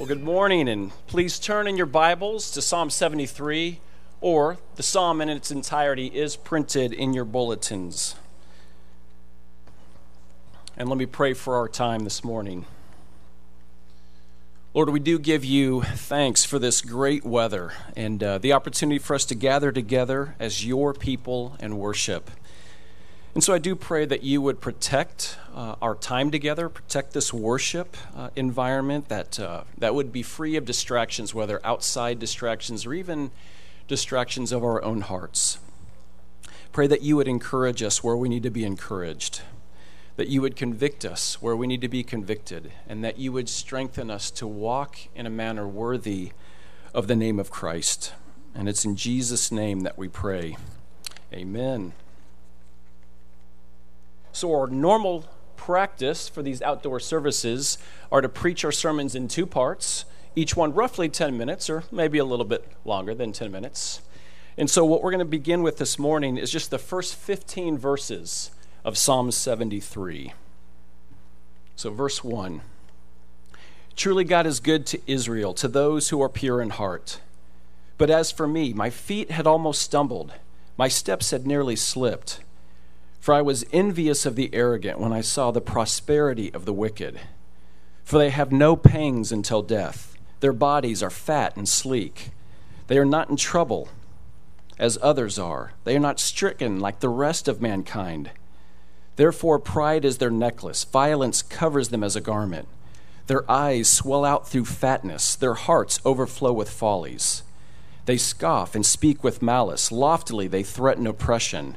Well, good morning, and please turn in your Bibles to Psalm 73, or the psalm in its entirety is printed in your bulletins. And let me pray for our time this morning. Lord, we do give you thanks for this great weather and uh, the opportunity for us to gather together as your people and worship. And so I do pray that you would protect uh, our time together, protect this worship uh, environment, that, uh, that would be free of distractions, whether outside distractions or even distractions of our own hearts. Pray that you would encourage us where we need to be encouraged, that you would convict us where we need to be convicted, and that you would strengthen us to walk in a manner worthy of the name of Christ. And it's in Jesus' name that we pray. Amen. So, our normal practice for these outdoor services are to preach our sermons in two parts, each one roughly 10 minutes, or maybe a little bit longer than 10 minutes. And so, what we're going to begin with this morning is just the first 15 verses of Psalm 73. So, verse 1 Truly, God is good to Israel, to those who are pure in heart. But as for me, my feet had almost stumbled, my steps had nearly slipped. For I was envious of the arrogant when I saw the prosperity of the wicked. For they have no pangs until death. Their bodies are fat and sleek. They are not in trouble as others are. They are not stricken like the rest of mankind. Therefore, pride is their necklace, violence covers them as a garment. Their eyes swell out through fatness, their hearts overflow with follies. They scoff and speak with malice, loftily they threaten oppression.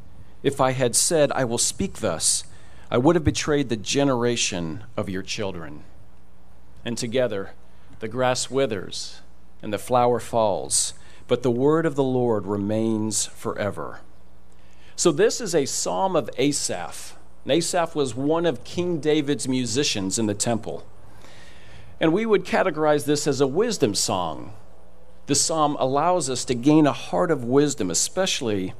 If I had said, I will speak thus, I would have betrayed the generation of your children. And together the grass withers and the flower falls, but the word of the Lord remains forever. So, this is a psalm of Asaph. And Asaph was one of King David's musicians in the temple. And we would categorize this as a wisdom song. The psalm allows us to gain a heart of wisdom, especially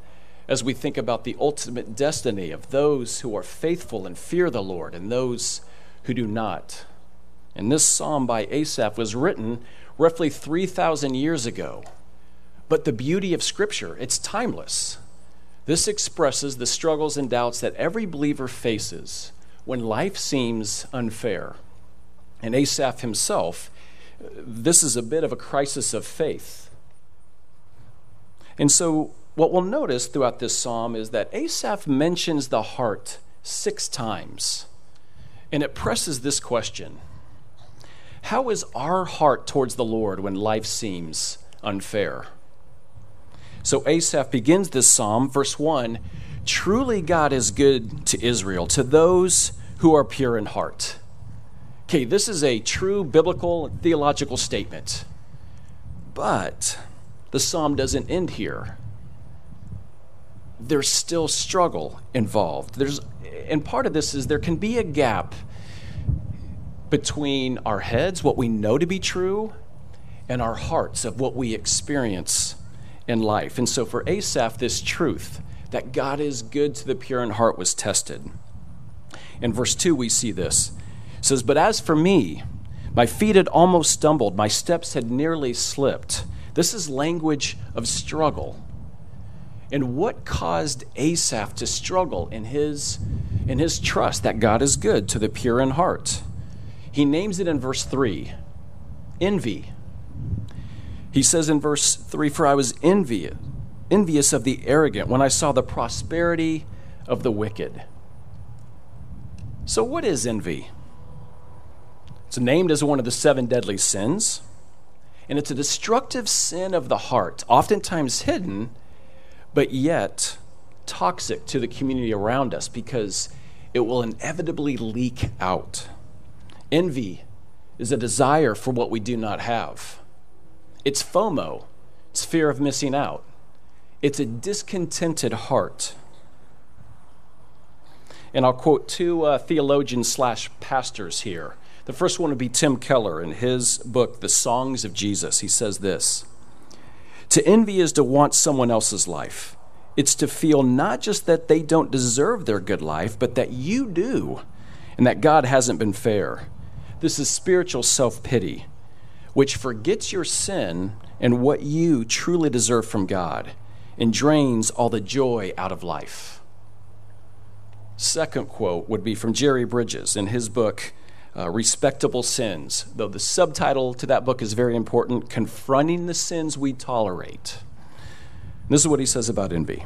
as we think about the ultimate destiny of those who are faithful and fear the Lord and those who do not. And this psalm by Asaph was written roughly 3,000 years ago. But the beauty of Scripture, it's timeless. This expresses the struggles and doubts that every believer faces when life seems unfair. And Asaph himself, this is a bit of a crisis of faith. And so what we'll notice throughout this psalm is that Asaph mentions the heart six times. And it presses this question How is our heart towards the Lord when life seems unfair? So Asaph begins this psalm, verse 1 Truly God is good to Israel, to those who are pure in heart. Okay, this is a true biblical theological statement. But the psalm doesn't end here there's still struggle involved. There's, and part of this is there can be a gap between our heads, what we know to be true, and our hearts of what we experience in life. And so for Asaph, this truth that God is good to the pure in heart was tested. In verse 2, we see this. It says, But as for me, my feet had almost stumbled, my steps had nearly slipped. This is language of struggle. And what caused Asaph to struggle in his, in his trust that God is good to the pure in heart? He names it in verse 3 envy. He says in verse 3 For I was envious, envious of the arrogant when I saw the prosperity of the wicked. So, what is envy? It's named as one of the seven deadly sins, and it's a destructive sin of the heart, oftentimes hidden but yet toxic to the community around us because it will inevitably leak out. Envy is a desire for what we do not have. It's FOMO, it's fear of missing out. It's a discontented heart. And I'll quote two uh, theologians slash pastors here. The first one would be Tim Keller in his book, The Songs of Jesus. He says this To envy is to want someone else's life. It's to feel not just that they don't deserve their good life, but that you do, and that God hasn't been fair. This is spiritual self pity, which forgets your sin and what you truly deserve from God and drains all the joy out of life. Second quote would be from Jerry Bridges in his book, uh, Respectable Sins, though the subtitle to that book is very important Confronting the Sins We Tolerate. This is what he says about envy.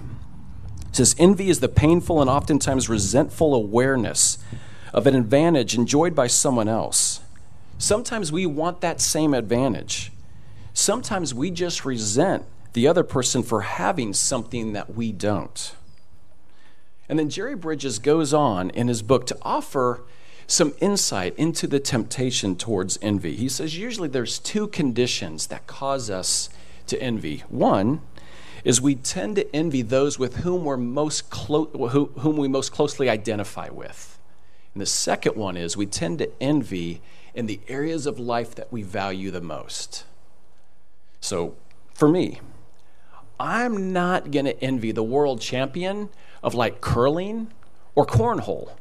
He says, Envy is the painful and oftentimes resentful awareness of an advantage enjoyed by someone else. Sometimes we want that same advantage. Sometimes we just resent the other person for having something that we don't. And then Jerry Bridges goes on in his book to offer some insight into the temptation towards envy. He says usually there's two conditions that cause us to envy. One is we tend to envy those with whom we're most clo- whom we most closely identify with. And the second one is we tend to envy in the areas of life that we value the most. So, for me, I'm not going to envy the world champion of like curling or cornhole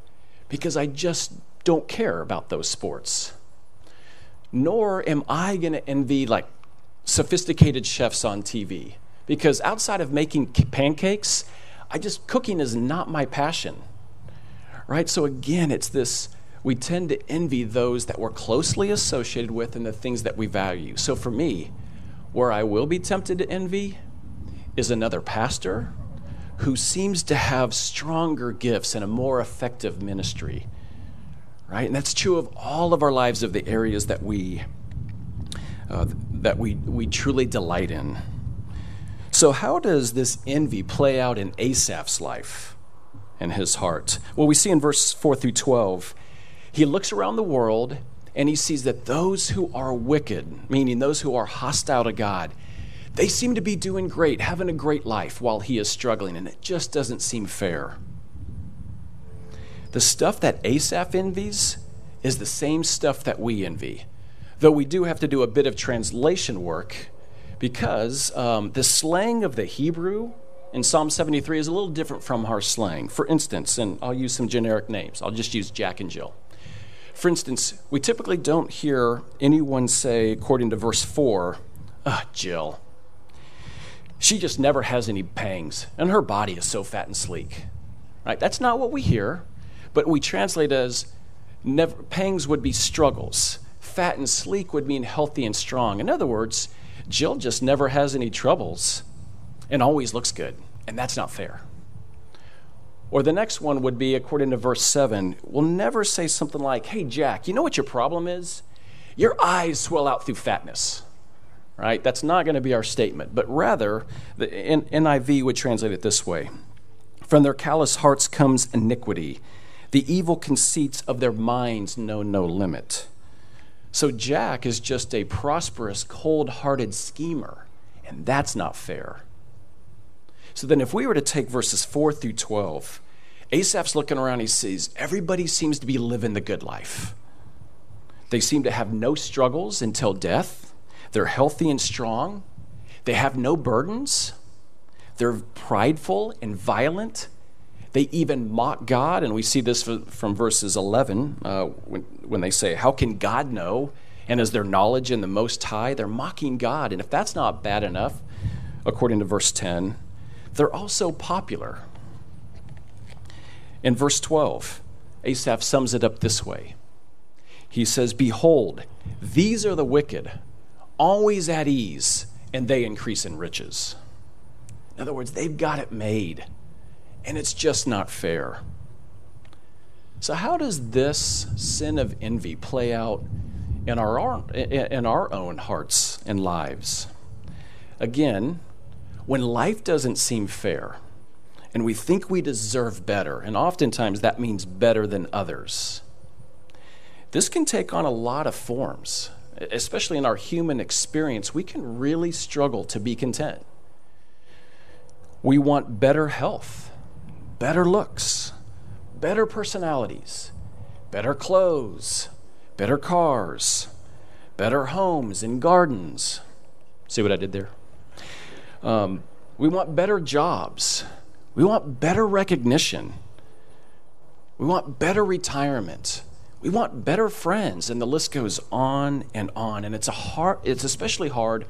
because I just don't care about those sports. Nor am I going to envy like sophisticated chefs on TV because outside of making pancakes, I just cooking is not my passion. Right? So again, it's this we tend to envy those that we're closely associated with and the things that we value. So for me, where I will be tempted to envy is another pastor who seems to have stronger gifts and a more effective ministry. Right? And that's true of all of our lives of the areas that we uh, that we, we truly delight in. So, how does this envy play out in Asaph's life and his heart? Well, we see in verse 4 through 12, he looks around the world and he sees that those who are wicked, meaning those who are hostile to God, they seem to be doing great, having a great life while he is struggling, and it just doesn't seem fair. The stuff that Asaph envies is the same stuff that we envy, though we do have to do a bit of translation work because um, the slang of the Hebrew in Psalm 73 is a little different from our slang. For instance, and I'll use some generic names, I'll just use Jack and Jill. For instance, we typically don't hear anyone say, according to verse 4, ah, Jill, she just never has any pangs, and her body is so fat and sleek. Right? That's not what we hear, but we translate as never, pangs would be struggles. Fat and sleek would mean healthy and strong. In other words, Jill just never has any troubles and always looks good, and that's not fair. Or the next one would be, according to verse 7, we'll never say something like, Hey, Jack, you know what your problem is? Your eyes swell out through fatness right? That's not going to be our statement, but rather, the NIV would translate it this way From their callous hearts comes iniquity, the evil conceits of their minds know no limit. So Jack is just a prosperous, cold hearted schemer, and that's not fair. So then, if we were to take verses 4 through 12, Asaph's looking around, he sees everybody seems to be living the good life. They seem to have no struggles until death. They're healthy and strong. They have no burdens. They're prideful and violent. They even mock God. And we see this from verses 11 uh, when, when they say, How can God know? And is there knowledge in the Most High? They're mocking God. And if that's not bad enough, according to verse 10, they're also popular. In verse 12, Asaph sums it up this way He says, Behold, these are the wicked always at ease, and they increase in riches. In other words, they've got it made, and it's just not fair. So, how does this sin of envy play out in our, in our own hearts and lives? Again, when life doesn't seem fair, and we think we deserve better, and oftentimes that means better than others, this can take on a lot of forms especially in our human experience, we can really struggle to be content. We want better health, better looks, better personalities, better clothes, better cars, better homes and gardens. See what I did there? Um, we want better jobs. We want better recognition. We want better retirement. We want better friends, and the list goes on and on. And it's a hard, it's especially hard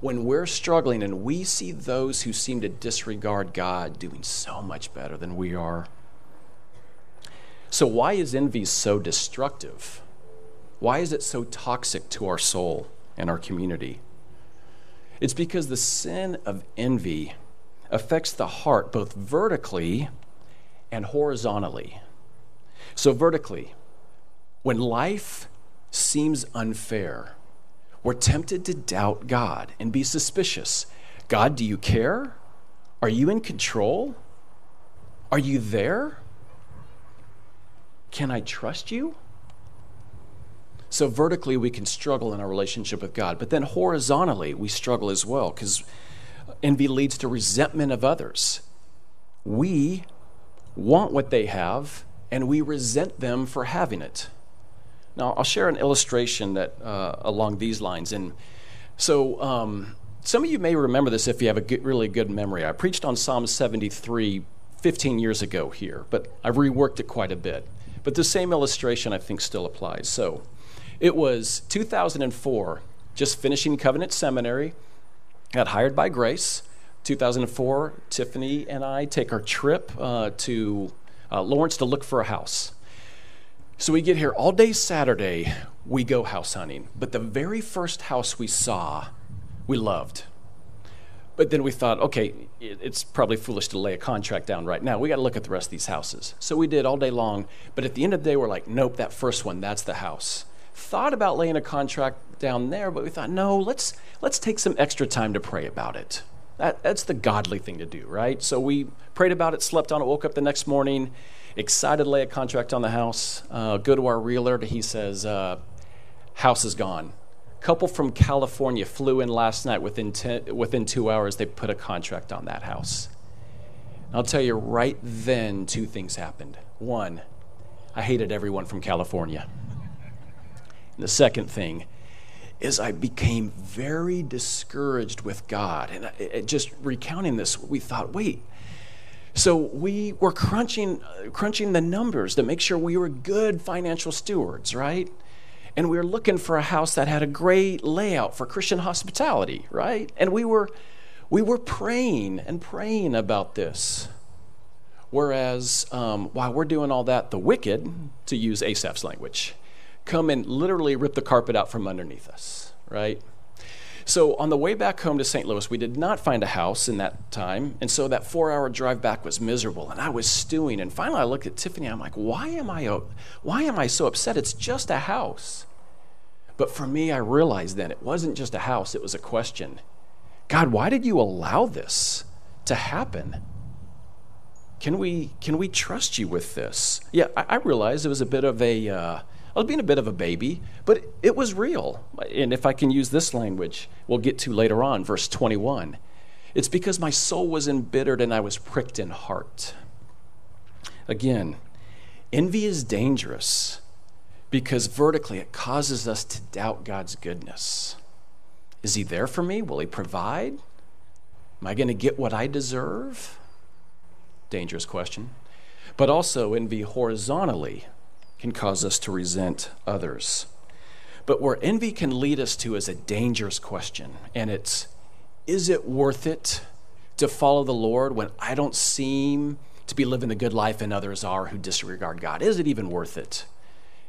when we're struggling and we see those who seem to disregard God doing so much better than we are. So, why is envy so destructive? Why is it so toxic to our soul and our community? It's because the sin of envy affects the heart both vertically and horizontally. So, vertically, when life seems unfair, we're tempted to doubt God and be suspicious. God, do you care? Are you in control? Are you there? Can I trust you? So, vertically, we can struggle in our relationship with God, but then horizontally, we struggle as well because envy leads to resentment of others. We want what they have, and we resent them for having it. Now, I'll share an illustration that uh, along these lines. And so, um, some of you may remember this if you have a good, really good memory. I preached on Psalm 73 15 years ago here, but I've reworked it quite a bit. But the same illustration I think still applies. So, it was 2004, just finishing Covenant Seminary, got hired by Grace. 2004, Tiffany and I take our trip uh, to uh, Lawrence to look for a house. So we get here all day Saturday, we go house hunting. But the very first house we saw, we loved. But then we thought, okay, it's probably foolish to lay a contract down right now. We got to look at the rest of these houses. So we did all day long. But at the end of the day, we're like, nope, that first one, that's the house. Thought about laying a contract down there, but we thought, no, let's, let's take some extra time to pray about it. That, that's the godly thing to do, right? So we prayed about it, slept on it, woke up the next morning, excited to lay a contract on the house. Uh, go to our realtor. He says, uh, house is gone. Couple from California flew in last night. Within, ten, within two hours, they put a contract on that house. And I'll tell you right then, two things happened. One, I hated everyone from California. And the second thing is I became very discouraged with God. And I, just recounting this, we thought, wait, so we were crunching, crunching the numbers to make sure we were good financial stewards, right? And we were looking for a house that had a great layout for Christian hospitality, right? And we were, we were praying and praying about this. Whereas um, while we're doing all that, the wicked, to use Asaph's language, come and literally rip the carpet out from underneath us, right? So on the way back home to St. Louis, we did not find a house in that time, and so that four-hour drive back was miserable, and I was stewing. And finally, I looked at Tiffany. I'm like, "Why am I? Why am I so upset? It's just a house." But for me, I realized then it wasn't just a house; it was a question. God, why did you allow this to happen? Can we can we trust you with this? Yeah, I, I realized it was a bit of a uh, I was being a bit of a baby, but it was real. And if I can use this language, we'll get to later on, verse 21. It's because my soul was embittered and I was pricked in heart. Again, envy is dangerous because vertically it causes us to doubt God's goodness. Is He there for me? Will He provide? Am I going to get what I deserve? Dangerous question. But also envy horizontally can cause us to resent others. But where envy can lead us to is a dangerous question, and it's is it worth it to follow the Lord when I don't seem to be living the good life and others are who disregard God? Is it even worth it?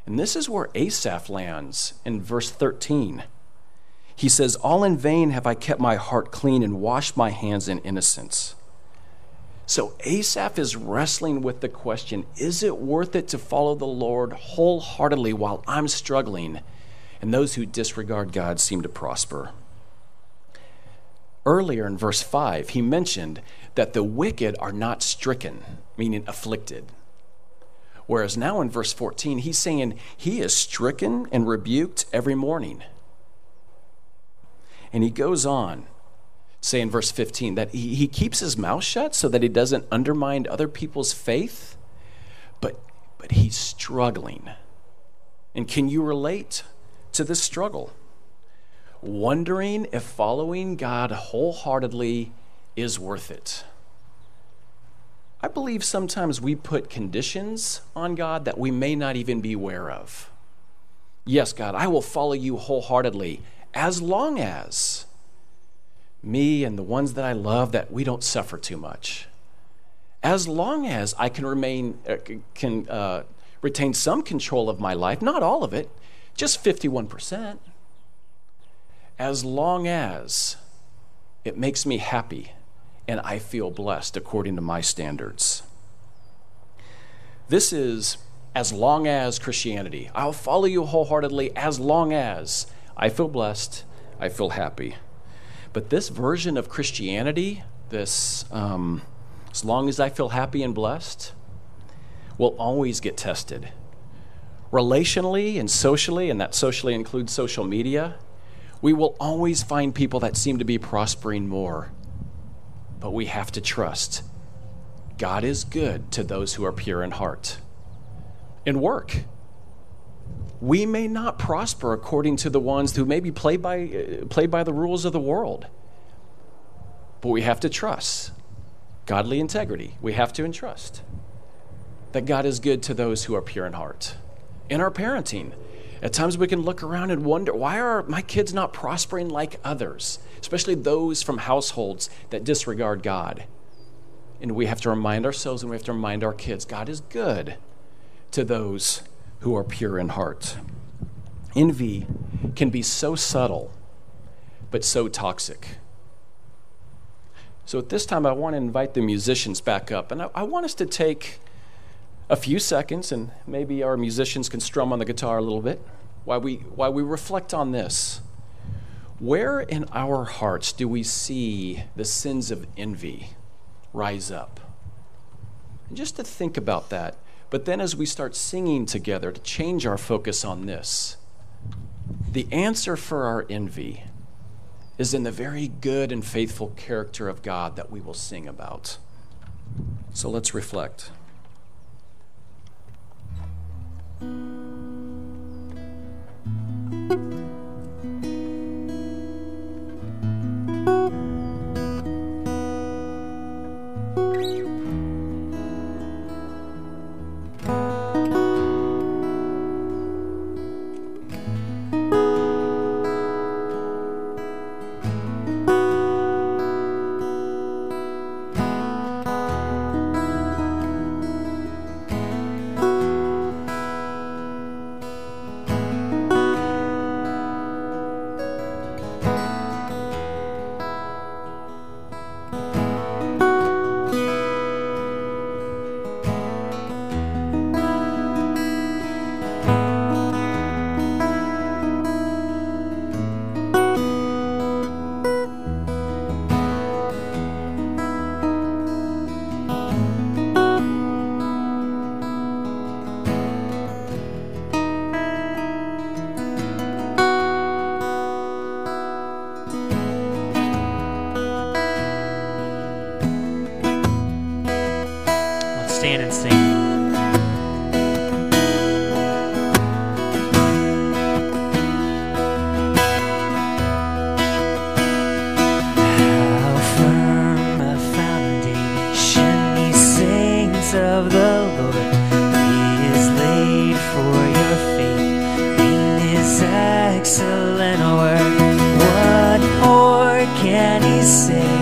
And this is where Asaph lands in verse 13. He says, All in vain have I kept my heart clean and washed my hands in innocence. So Asaph is wrestling with the question is it worth it to follow the Lord wholeheartedly while I'm struggling? And those who disregard God seem to prosper. Earlier in verse 5, he mentioned that the wicked are not stricken, meaning afflicted. Whereas now in verse 14, he's saying he is stricken and rebuked every morning. And he goes on, say in verse 15, that he, he keeps his mouth shut so that he doesn't undermine other people's faith, but, but he's struggling. And can you relate to this struggle? Wondering if following God wholeheartedly is worth it. I believe sometimes we put conditions on God that we may not even be aware of. Yes, God, I will follow you wholeheartedly as long as me and the ones that I love that we don't suffer too much. As long as I can remain uh, can uh, retain some control of my life, not all of it, just 51%. As long as it makes me happy and I feel blessed according to my standards. This is as long as Christianity. I'll follow you wholeheartedly as long as I feel blessed, I feel happy. But this version of Christianity, this um, as long as I feel happy and blessed, will always get tested. Relationally and socially, and that socially includes social media, we will always find people that seem to be prospering more. But we have to trust God is good to those who are pure in heart. In work, we may not prosper according to the ones who maybe play by, play by the rules of the world. But we have to trust godly integrity. We have to entrust that God is good to those who are pure in heart. In our parenting, at times we can look around and wonder why are my kids not prospering like others, especially those from households that disregard God. And we have to remind ourselves and we have to remind our kids God is good to those who are pure in heart. Envy can be so subtle, but so toxic. So at this time, I want to invite the musicians back up, and I, I want us to take a few seconds, and maybe our musicians can strum on the guitar a little bit while we, while we reflect on this. Where in our hearts do we see the sins of envy rise up? And just to think about that but then as we start singing together to change our focus on this, the answer for our envy is in the very good and faithful character of God that we will sing about. So let's reflect. Give the aid. I'll strengthen.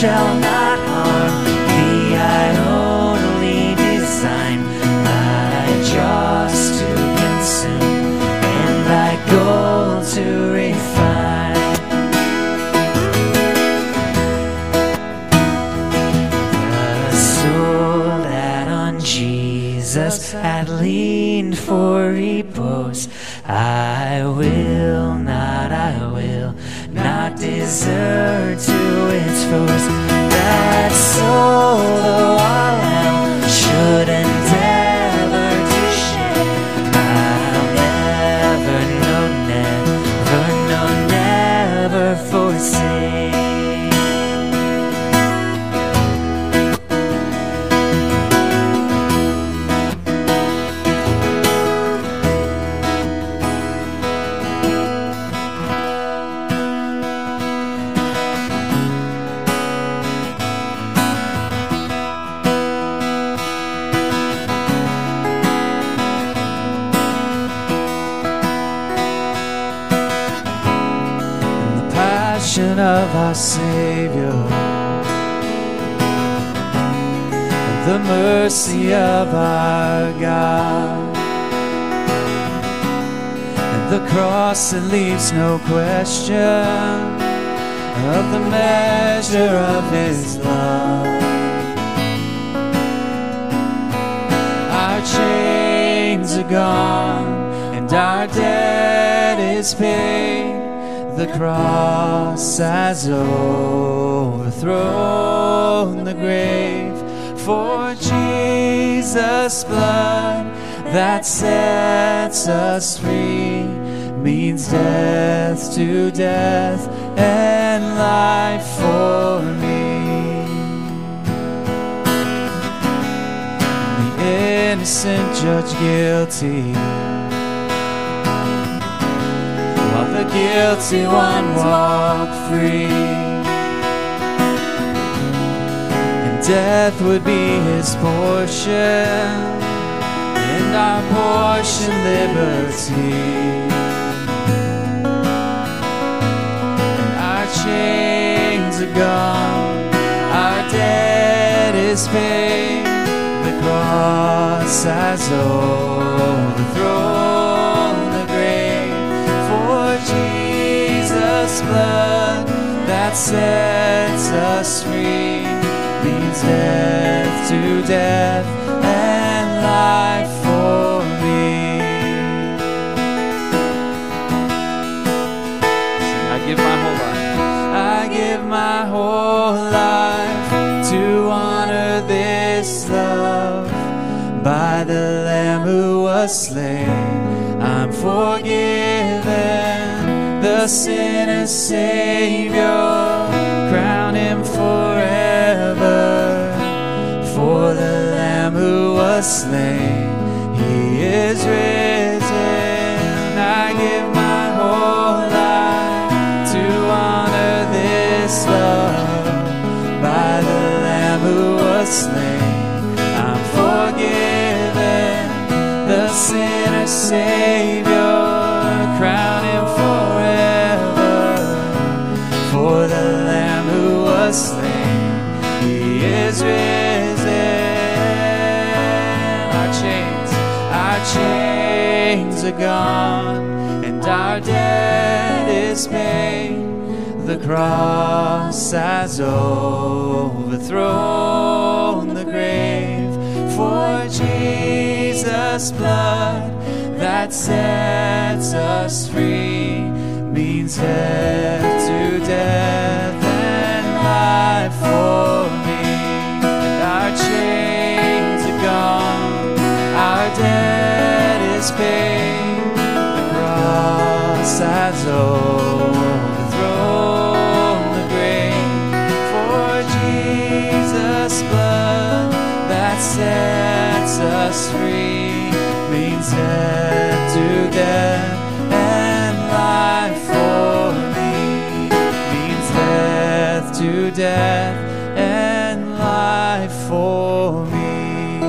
Shall not harm thee. I only design thy dross to consume and thy gold to refine. The soul that on Jesus had leaned for mercy of our God, and the cross that leaves no question of the measure of His love. Our chains are gone and our debt is paid. The cross has overthrown the grave for Jesus' blood that sets us free means death to death and life for me. the innocent judge guilty, while the guilty one walked free. Death would be his portion, and our portion liberty. And our chains are gone, our debt is paid. The cross has overthrown the grave for Jesus' blood that sets us free means death to death and life for me. I give my whole life. I give my whole life to honor this love by the Lamb who was slain. I'm forgiven, the sinner's Savior. Slain. He is risen. I give my whole life to honor this love by the Lamb who was slain. I'm forgiven, the sinner's Savior. Chains are gone, and our debt is paid. The cross has overthrown the grave for Jesus' blood that sets us free means death to death and life for me. And our chains are gone, our debt is paid. The cross has overthrown the grave for Jesus' blood that sets us free means death to death and life for me means death to death and life for me.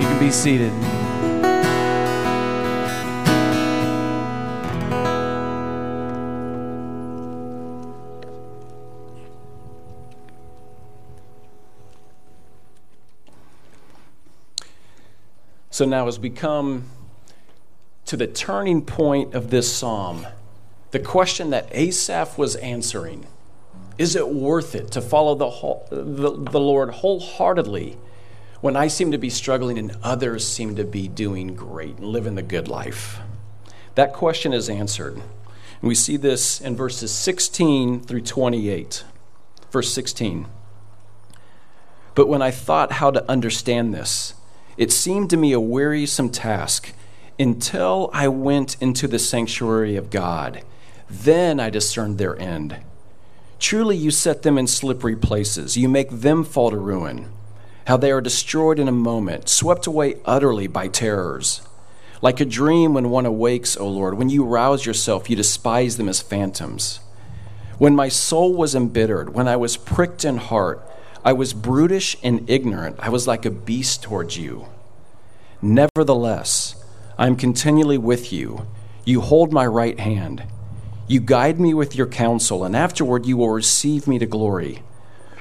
You can be seated. So now, as we come to the turning point of this psalm, the question that Asaph was answering is it worth it to follow the, whole, the, the Lord wholeheartedly when I seem to be struggling and others seem to be doing great and living the good life? That question is answered. And we see this in verses 16 through 28. Verse 16. But when I thought how to understand this, it seemed to me a wearisome task until I went into the sanctuary of God. Then I discerned their end. Truly, you set them in slippery places, you make them fall to ruin. How they are destroyed in a moment, swept away utterly by terrors. Like a dream when one awakes, O Lord, when you rouse yourself, you despise them as phantoms. When my soul was embittered, when I was pricked in heart, I was brutish and ignorant. I was like a beast towards you. Nevertheless, I am continually with you. You hold my right hand. You guide me with your counsel, and afterward you will receive me to glory.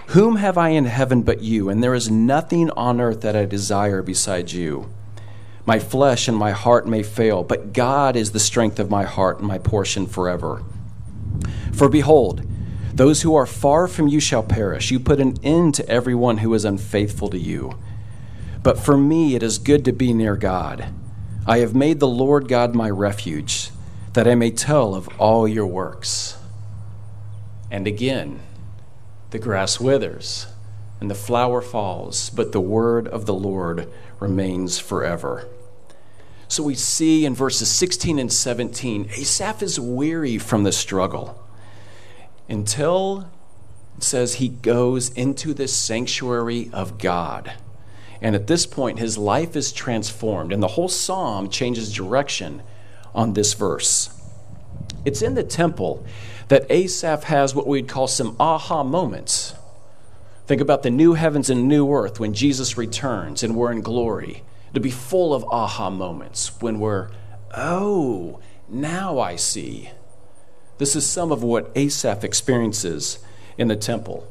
Whom have I in heaven but you? And there is nothing on earth that I desire besides you. My flesh and my heart may fail, but God is the strength of my heart and my portion forever. For behold, those who are far from you shall perish. You put an end to everyone who is unfaithful to you. But for me it is good to be near God. I have made the Lord God my refuge, that I may tell of all your works. And again, the grass withers and the flower falls, but the word of the Lord remains forever. So we see in verses 16 and 17, Asaph is weary from the struggle until it says he goes into the sanctuary of God. And at this point, his life is transformed, and the whole psalm changes direction on this verse. It's in the temple that Asaph has what we'd call some aha moments. Think about the new heavens and new earth when Jesus returns and we're in glory to be full of aha moments when we're, oh, now I see. This is some of what Asaph experiences in the temple.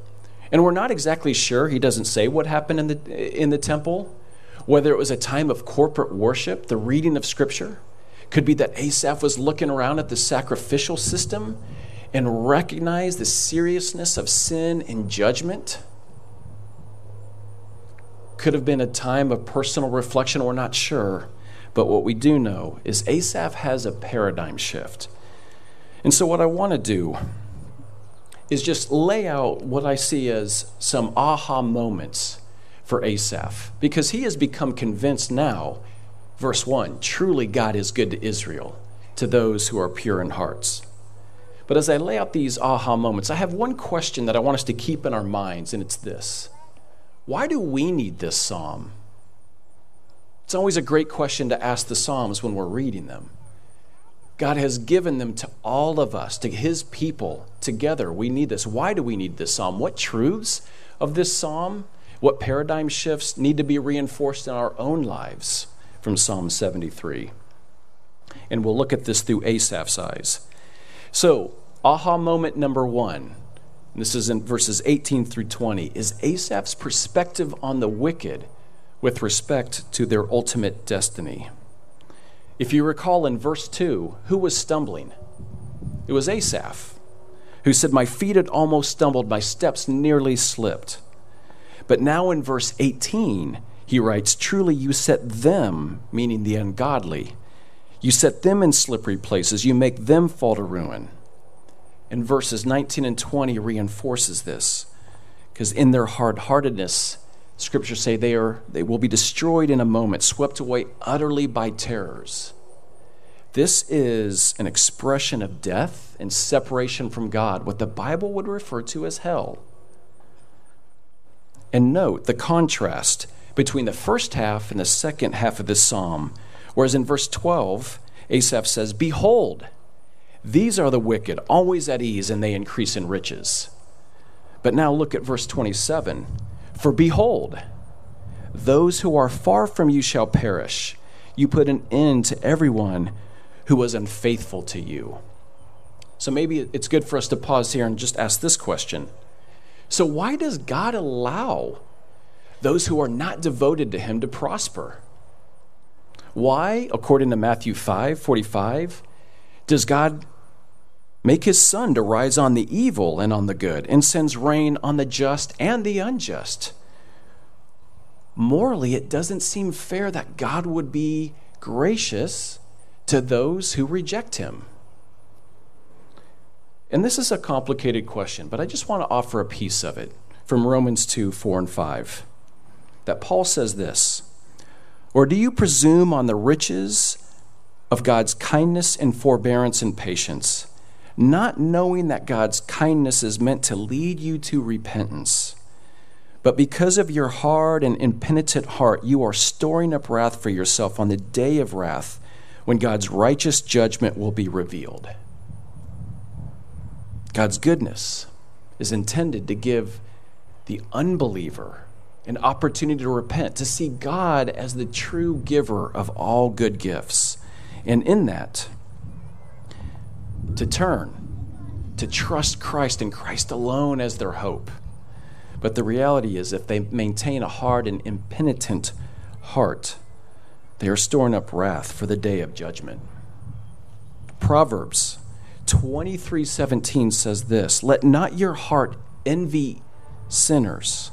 And we're not exactly sure, he doesn't say what happened in the, in the temple, whether it was a time of corporate worship, the reading of scripture. Could be that Asaph was looking around at the sacrificial system and recognized the seriousness of sin and judgment could have been a time of personal reflection, we're not sure. But what we do know is Asaph has a paradigm shift. And so, what I want to do is just lay out what I see as some aha moments for Asaph, because he has become convinced now, verse 1 truly God is good to Israel, to those who are pure in hearts. But as I lay out these aha moments, I have one question that I want us to keep in our minds, and it's this why do we need this psalm? It's always a great question to ask the Psalms when we're reading them. God has given them to all of us, to His people together. We need this. Why do we need this psalm? What truths of this psalm, what paradigm shifts need to be reinforced in our own lives from Psalm 73? And we'll look at this through Asaph's eyes. So, aha moment number one this is in verses 18 through 20, is Asaph's perspective on the wicked with respect to their ultimate destiny. If you recall in verse 2, who was stumbling? It was Asaph, who said, My feet had almost stumbled, my steps nearly slipped. But now in verse 18, he writes, Truly you set them, meaning the ungodly, you set them in slippery places, you make them fall to ruin And verses 19 and 20 reinforces this because in their hard-heartedness scriptures say they are they will be destroyed in a moment swept away utterly by terrors. This is an expression of death and separation from god what the bible would refer to as hell. And note the contrast between the first half and the second half of this psalm whereas in verse 12 asaph says behold these are the wicked, always at ease, and they increase in riches. But now look at verse 27 For behold, those who are far from you shall perish. You put an end to everyone who was unfaithful to you. So maybe it's good for us to pause here and just ask this question. So, why does God allow those who are not devoted to Him to prosper? Why, according to Matthew 5 45, does God make his sun to rise on the evil and on the good, and sends rain on the just and the unjust? Morally, it doesn't seem fair that God would be gracious to those who reject him. And this is a complicated question, but I just want to offer a piece of it from Romans 2 4 and 5. That Paul says this Or do you presume on the riches of God's kindness and forbearance and patience, not knowing that God's kindness is meant to lead you to repentance? But because of your hard and impenitent heart, you are storing up wrath for yourself on the day of wrath when God's righteous judgment will be revealed. God's goodness is intended to give the unbeliever an opportunity to repent, to see God as the true giver of all good gifts. And in that, to turn, to trust Christ and Christ alone as their hope. But the reality is, if they maintain a hard and impenitent heart, they are storing up wrath for the day of judgment. Proverbs 23:17 says this, "Let not your heart envy sinners,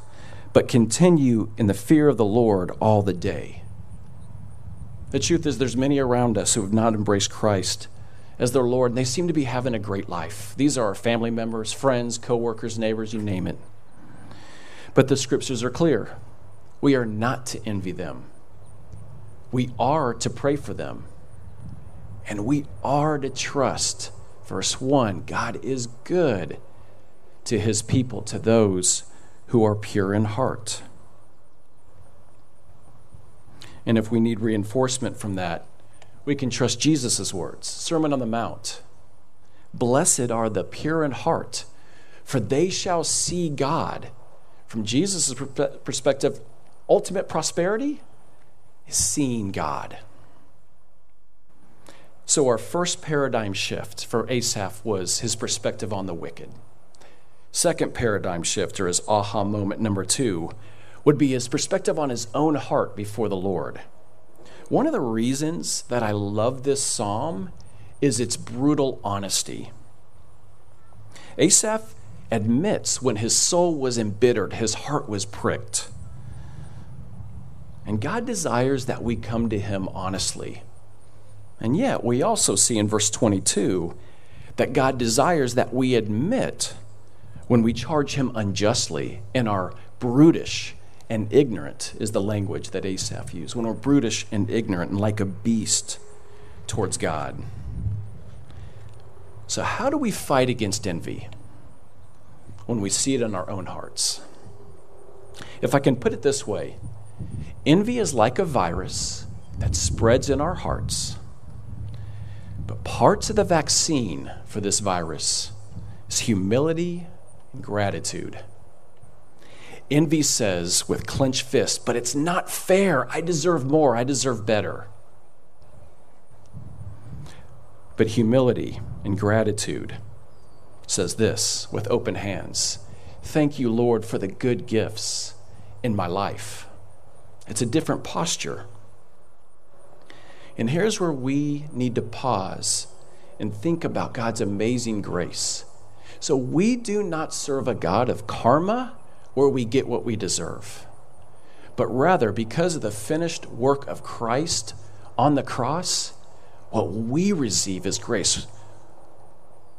but continue in the fear of the Lord all the day." The truth is there's many around us who have not embraced Christ as their Lord, and they seem to be having a great life. These are our family members, friends, coworkers, neighbors, you name it. But the scriptures are clear. We are not to envy them. We are to pray for them. And we are to trust Verse 1 God is good to his people, to those who are pure in heart. And if we need reinforcement from that, we can trust Jesus' words Sermon on the Mount. Blessed are the pure in heart, for they shall see God. From Jesus' perspective, ultimate prosperity is seeing God. So, our first paradigm shift for Asaph was his perspective on the wicked. Second paradigm shift, or his aha moment number two, would be his perspective on his own heart before the Lord. One of the reasons that I love this psalm is its brutal honesty. Asaph admits when his soul was embittered, his heart was pricked. And God desires that we come to him honestly and yet, we also see in verse 22 that God desires that we admit when we charge him unjustly and are brutish and ignorant, is the language that Asaph used. When we're brutish and ignorant and like a beast towards God. So, how do we fight against envy when we see it in our own hearts? If I can put it this way, envy is like a virus that spreads in our hearts but parts of the vaccine for this virus is humility and gratitude. Envy says with clenched fist, but it's not fair. I deserve more. I deserve better. But humility and gratitude says this with open hands Thank you, Lord, for the good gifts in my life. It's a different posture. And here's where we need to pause and think about God's amazing grace. So we do not serve a God of karma where we get what we deserve, but rather because of the finished work of Christ on the cross, what we receive is grace.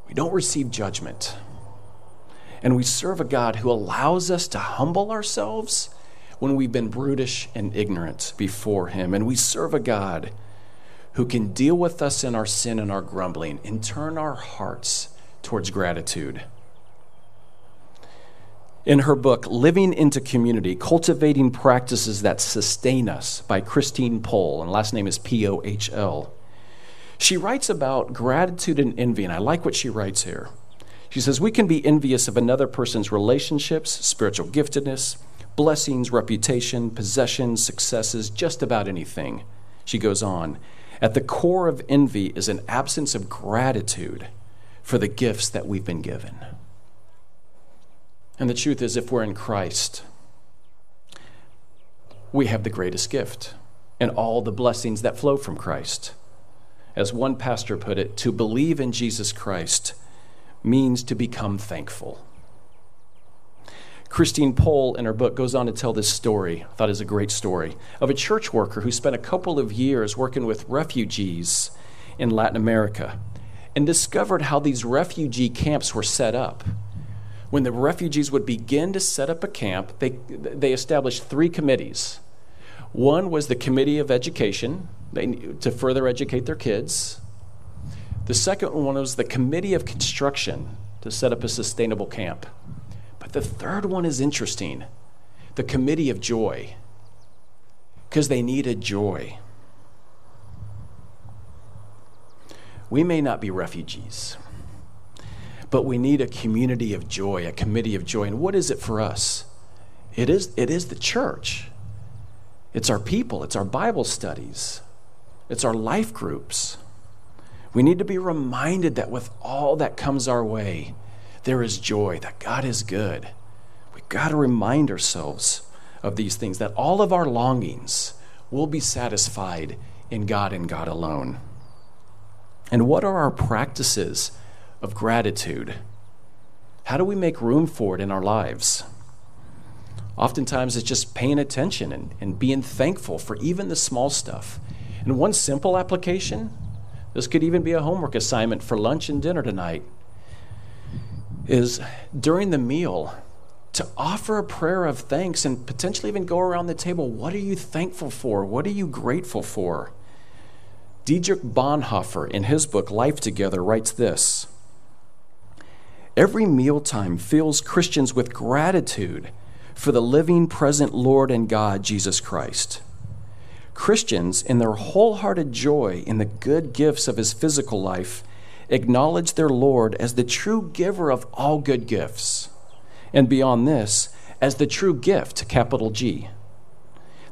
We don't receive judgment. And we serve a God who allows us to humble ourselves when we've been brutish and ignorant before Him. And we serve a God who can deal with us in our sin and our grumbling and turn our hearts towards gratitude. In her book, Living into Community Cultivating Practices That Sustain Us by Christine Pohl, and last name is P O H L, she writes about gratitude and envy, and I like what she writes here. She says, We can be envious of another person's relationships, spiritual giftedness, blessings, reputation, possessions, successes, just about anything. She goes on. At the core of envy is an absence of gratitude for the gifts that we've been given. And the truth is, if we're in Christ, we have the greatest gift. and all the blessings that flow from Christ. As one pastor put it, to believe in Jesus Christ means to become thankful. Christine Pohl, in her book, goes on to tell this story, I thought is a great story, of a church worker who spent a couple of years working with refugees in Latin America and discovered how these refugee camps were set up. When the refugees would begin to set up a camp, they, they established three committees. One was the Committee of Education, they, to further educate their kids. The second one was the Committee of Construction, to set up a sustainable camp. But the third one is interesting the Committee of Joy, because they needed joy. We may not be refugees, but we need a community of joy, a committee of joy. And what is it for us? It is, it is the church. It's our people, it's our Bible studies, it's our life groups. We need to be reminded that with all that comes our way, there is joy, that God is good. We've got to remind ourselves of these things, that all of our longings will be satisfied in God and God alone. And what are our practices of gratitude? How do we make room for it in our lives? Oftentimes, it's just paying attention and, and being thankful for even the small stuff. And one simple application this could even be a homework assignment for lunch and dinner tonight is during the meal to offer a prayer of thanks and potentially even go around the table. What are you thankful for? What are you grateful for? Dietrich Bonhoeffer, in his book Life Together, writes this Every mealtime fills Christians with gratitude for the living, present Lord and God, Jesus Christ. Christians, in their wholehearted joy in the good gifts of his physical life, acknowledge their Lord as the true giver of all good gifts, and beyond this, as the true gift, capital G,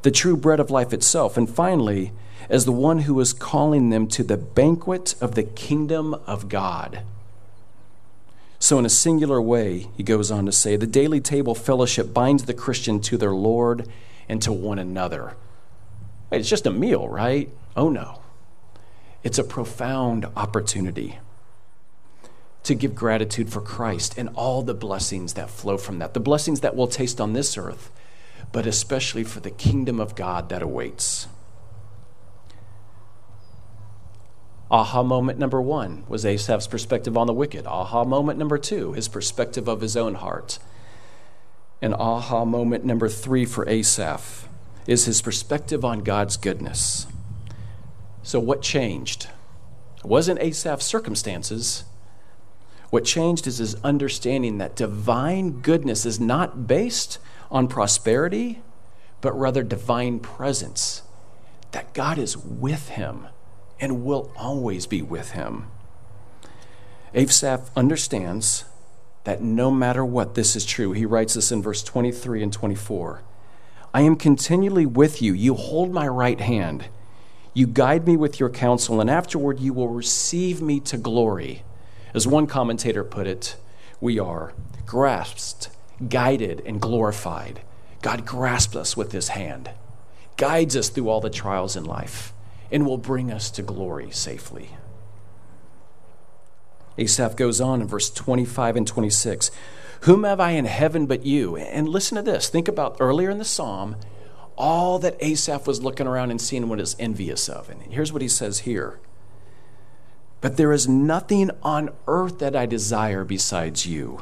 the true bread of life itself, and finally, as the one who is calling them to the banquet of the kingdom of God. So, in a singular way, he goes on to say, the daily table fellowship binds the Christian to their Lord and to one another. It's just a meal, right? Oh no. It's a profound opportunity to give gratitude for Christ and all the blessings that flow from that, the blessings that we'll taste on this earth, but especially for the kingdom of God that awaits. Aha moment number one was Asaph's perspective on the wicked. Aha moment number two, his perspective of his own heart. And aha moment number three for Asaph is his perspective on God's goodness. So, what changed? It wasn't Asaph's circumstances. What changed is his understanding that divine goodness is not based on prosperity, but rather divine presence, that God is with him and will always be with him. Asaph understands that no matter what, this is true. He writes this in verse 23 and 24. I am continually with you. You hold my right hand. You guide me with your counsel, and afterward you will receive me to glory. As one commentator put it, we are grasped, guided, and glorified. God grasps us with his hand, guides us through all the trials in life and will bring us to glory safely. Asaph goes on in verse 25 and 26 Whom have I in heaven but you? And listen to this. Think about earlier in the psalm, all that Asaph was looking around and seeing what is envious of. And here's what he says here But there is nothing on earth that I desire besides you.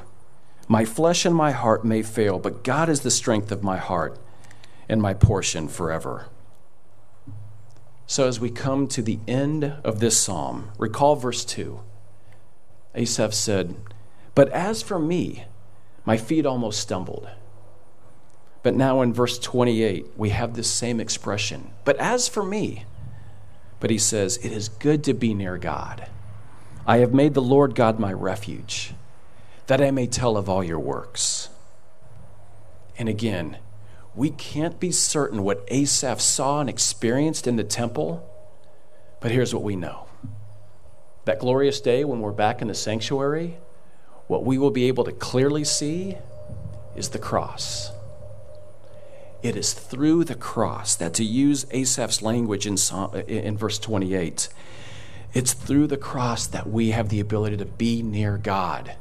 My flesh and my heart may fail, but God is the strength of my heart and my portion forever. So, as we come to the end of this psalm, recall verse 2. Asaph said, But as for me, my feet almost stumbled. But now in verse 28, we have this same expression. But as for me, but he says, It is good to be near God. I have made the Lord God my refuge, that I may tell of all your works. And again, we can't be certain what Asaph saw and experienced in the temple, but here's what we know that glorious day when we're back in the sanctuary, what we will be able to clearly see is the cross. It is through the cross that, to use Asaph's language in, Psalm, in verse 28, it's through the cross that we have the ability to be near God.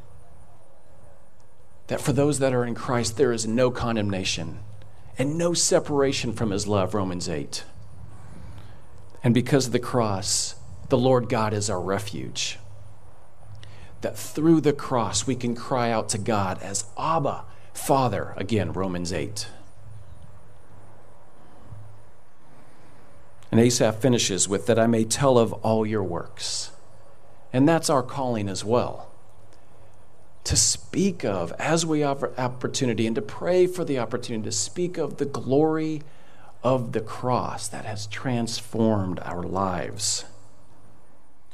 That for those that are in Christ, there is no condemnation and no separation from his love, Romans 8. And because of the cross, the Lord God is our refuge. That through the cross we can cry out to God as Abba, Father, again, Romans 8. And Asaph finishes with, That I may tell of all your works. And that's our calling as well. To speak of, as we offer opportunity, and to pray for the opportunity to speak of the glory of the cross that has transformed our lives.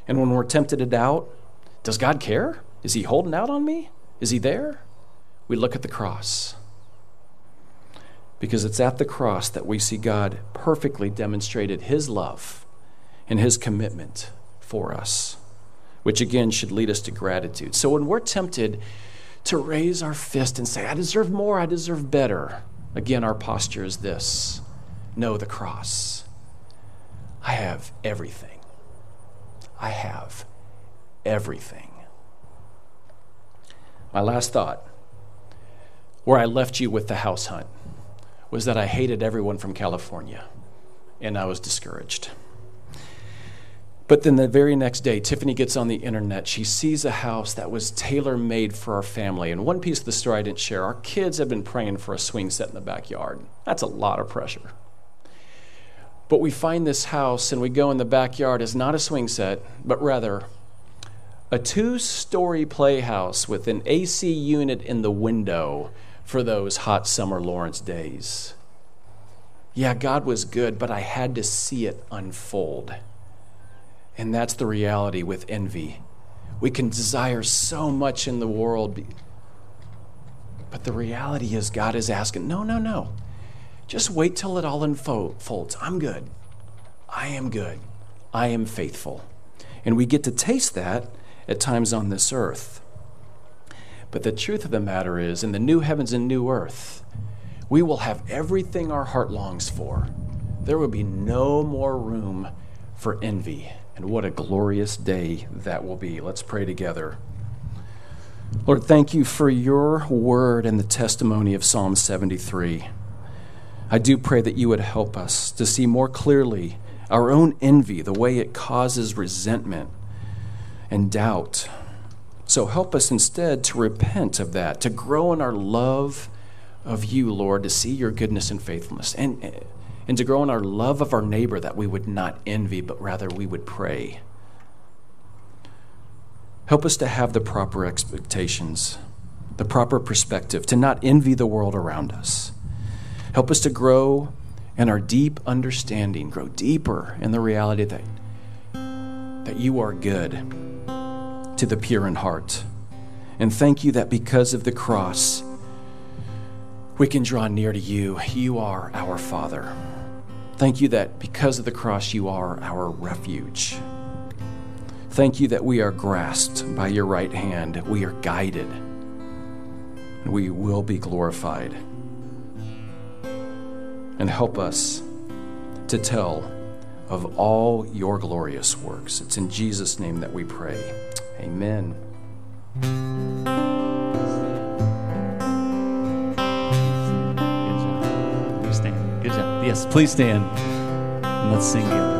And when we're tempted to doubt, does God care? Is He holding out on me? Is He there? We look at the cross. Because it's at the cross that we see God perfectly demonstrated His love and His commitment for us, which again should lead us to gratitude. So when we're tempted to raise our fist and say, I deserve more, I deserve better, again, our posture is this know the cross. I have everything. I have everything. My last thought, where I left you with the house hunt, was that I hated everyone from California and I was discouraged. But then the very next day, Tiffany gets on the internet. She sees a house that was tailor made for our family. And one piece of the story I didn't share our kids have been praying for a swing set in the backyard. That's a lot of pressure. But we find this house and we go in the backyard as not a swing set, but rather a two story playhouse with an AC unit in the window for those hot summer Lawrence days. Yeah, God was good, but I had to see it unfold. And that's the reality with envy. We can desire so much in the world, but the reality is, God is asking, no, no, no. Just wait till it all unfolds. I'm good. I am good. I am faithful. And we get to taste that at times on this earth. But the truth of the matter is, in the new heavens and new earth, we will have everything our heart longs for. There will be no more room for envy. And what a glorious day that will be. Let's pray together. Lord, thank you for your word and the testimony of Psalm 73. I do pray that you would help us to see more clearly our own envy, the way it causes resentment and doubt. So help us instead to repent of that, to grow in our love of you, Lord, to see your goodness and faithfulness, and, and to grow in our love of our neighbor that we would not envy, but rather we would pray. Help us to have the proper expectations, the proper perspective, to not envy the world around us Help us to grow in our deep understanding, grow deeper in the reality that, that you are good to the pure in heart. And thank you that because of the cross, we can draw near to you. You are our Father. Thank you that because of the cross, you are our refuge. Thank you that we are grasped by your right hand, we are guided, and we will be glorified and help us to tell of all your glorious works. It's in Jesus' name that we pray. Amen. Yes, please stand and let's sing together.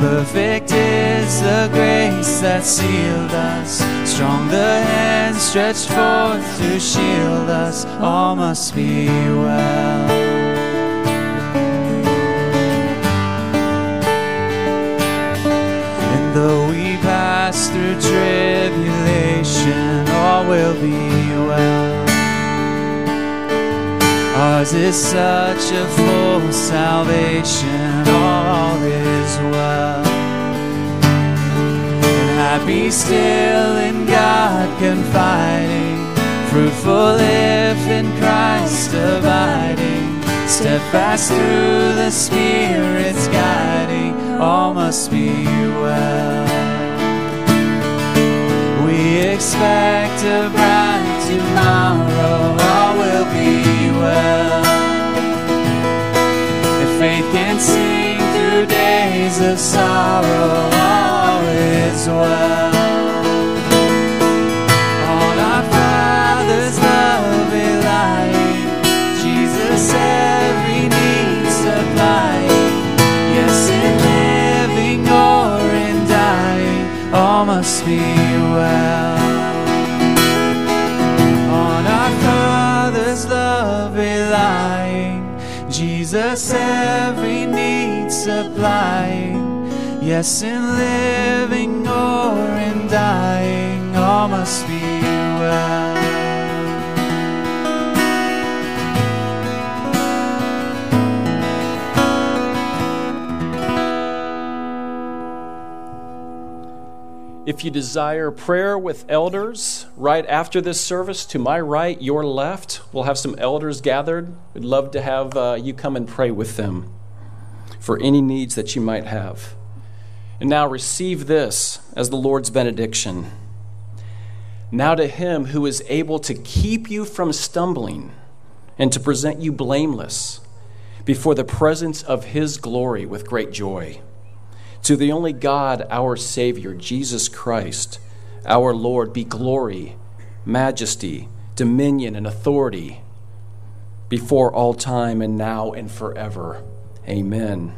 Perfect is the grace that sealed us. Strong the hand stretched forth to shield us. All must be well. And though we pass through tribulation, all will be well. Ours is such a full salvation, is well. And happy still in God confiding, fruitful if in Christ abiding, steadfast through the Spirit's guiding, all must be well. We expect a bright tomorrow, all will be well. If faith can sing through days of sorrow, all is well. Yes, in living or in dying, all must be well. If you desire prayer with elders right after this service, to my right, your left, we'll have some elders gathered. We'd love to have uh, you come and pray with them for any needs that you might have. And now receive this as the Lord's benediction. Now to him who is able to keep you from stumbling and to present you blameless before the presence of his glory with great joy. To the only God, our Savior, Jesus Christ, our Lord, be glory, majesty, dominion, and authority before all time and now and forever. Amen.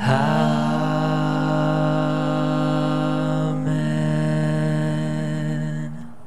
How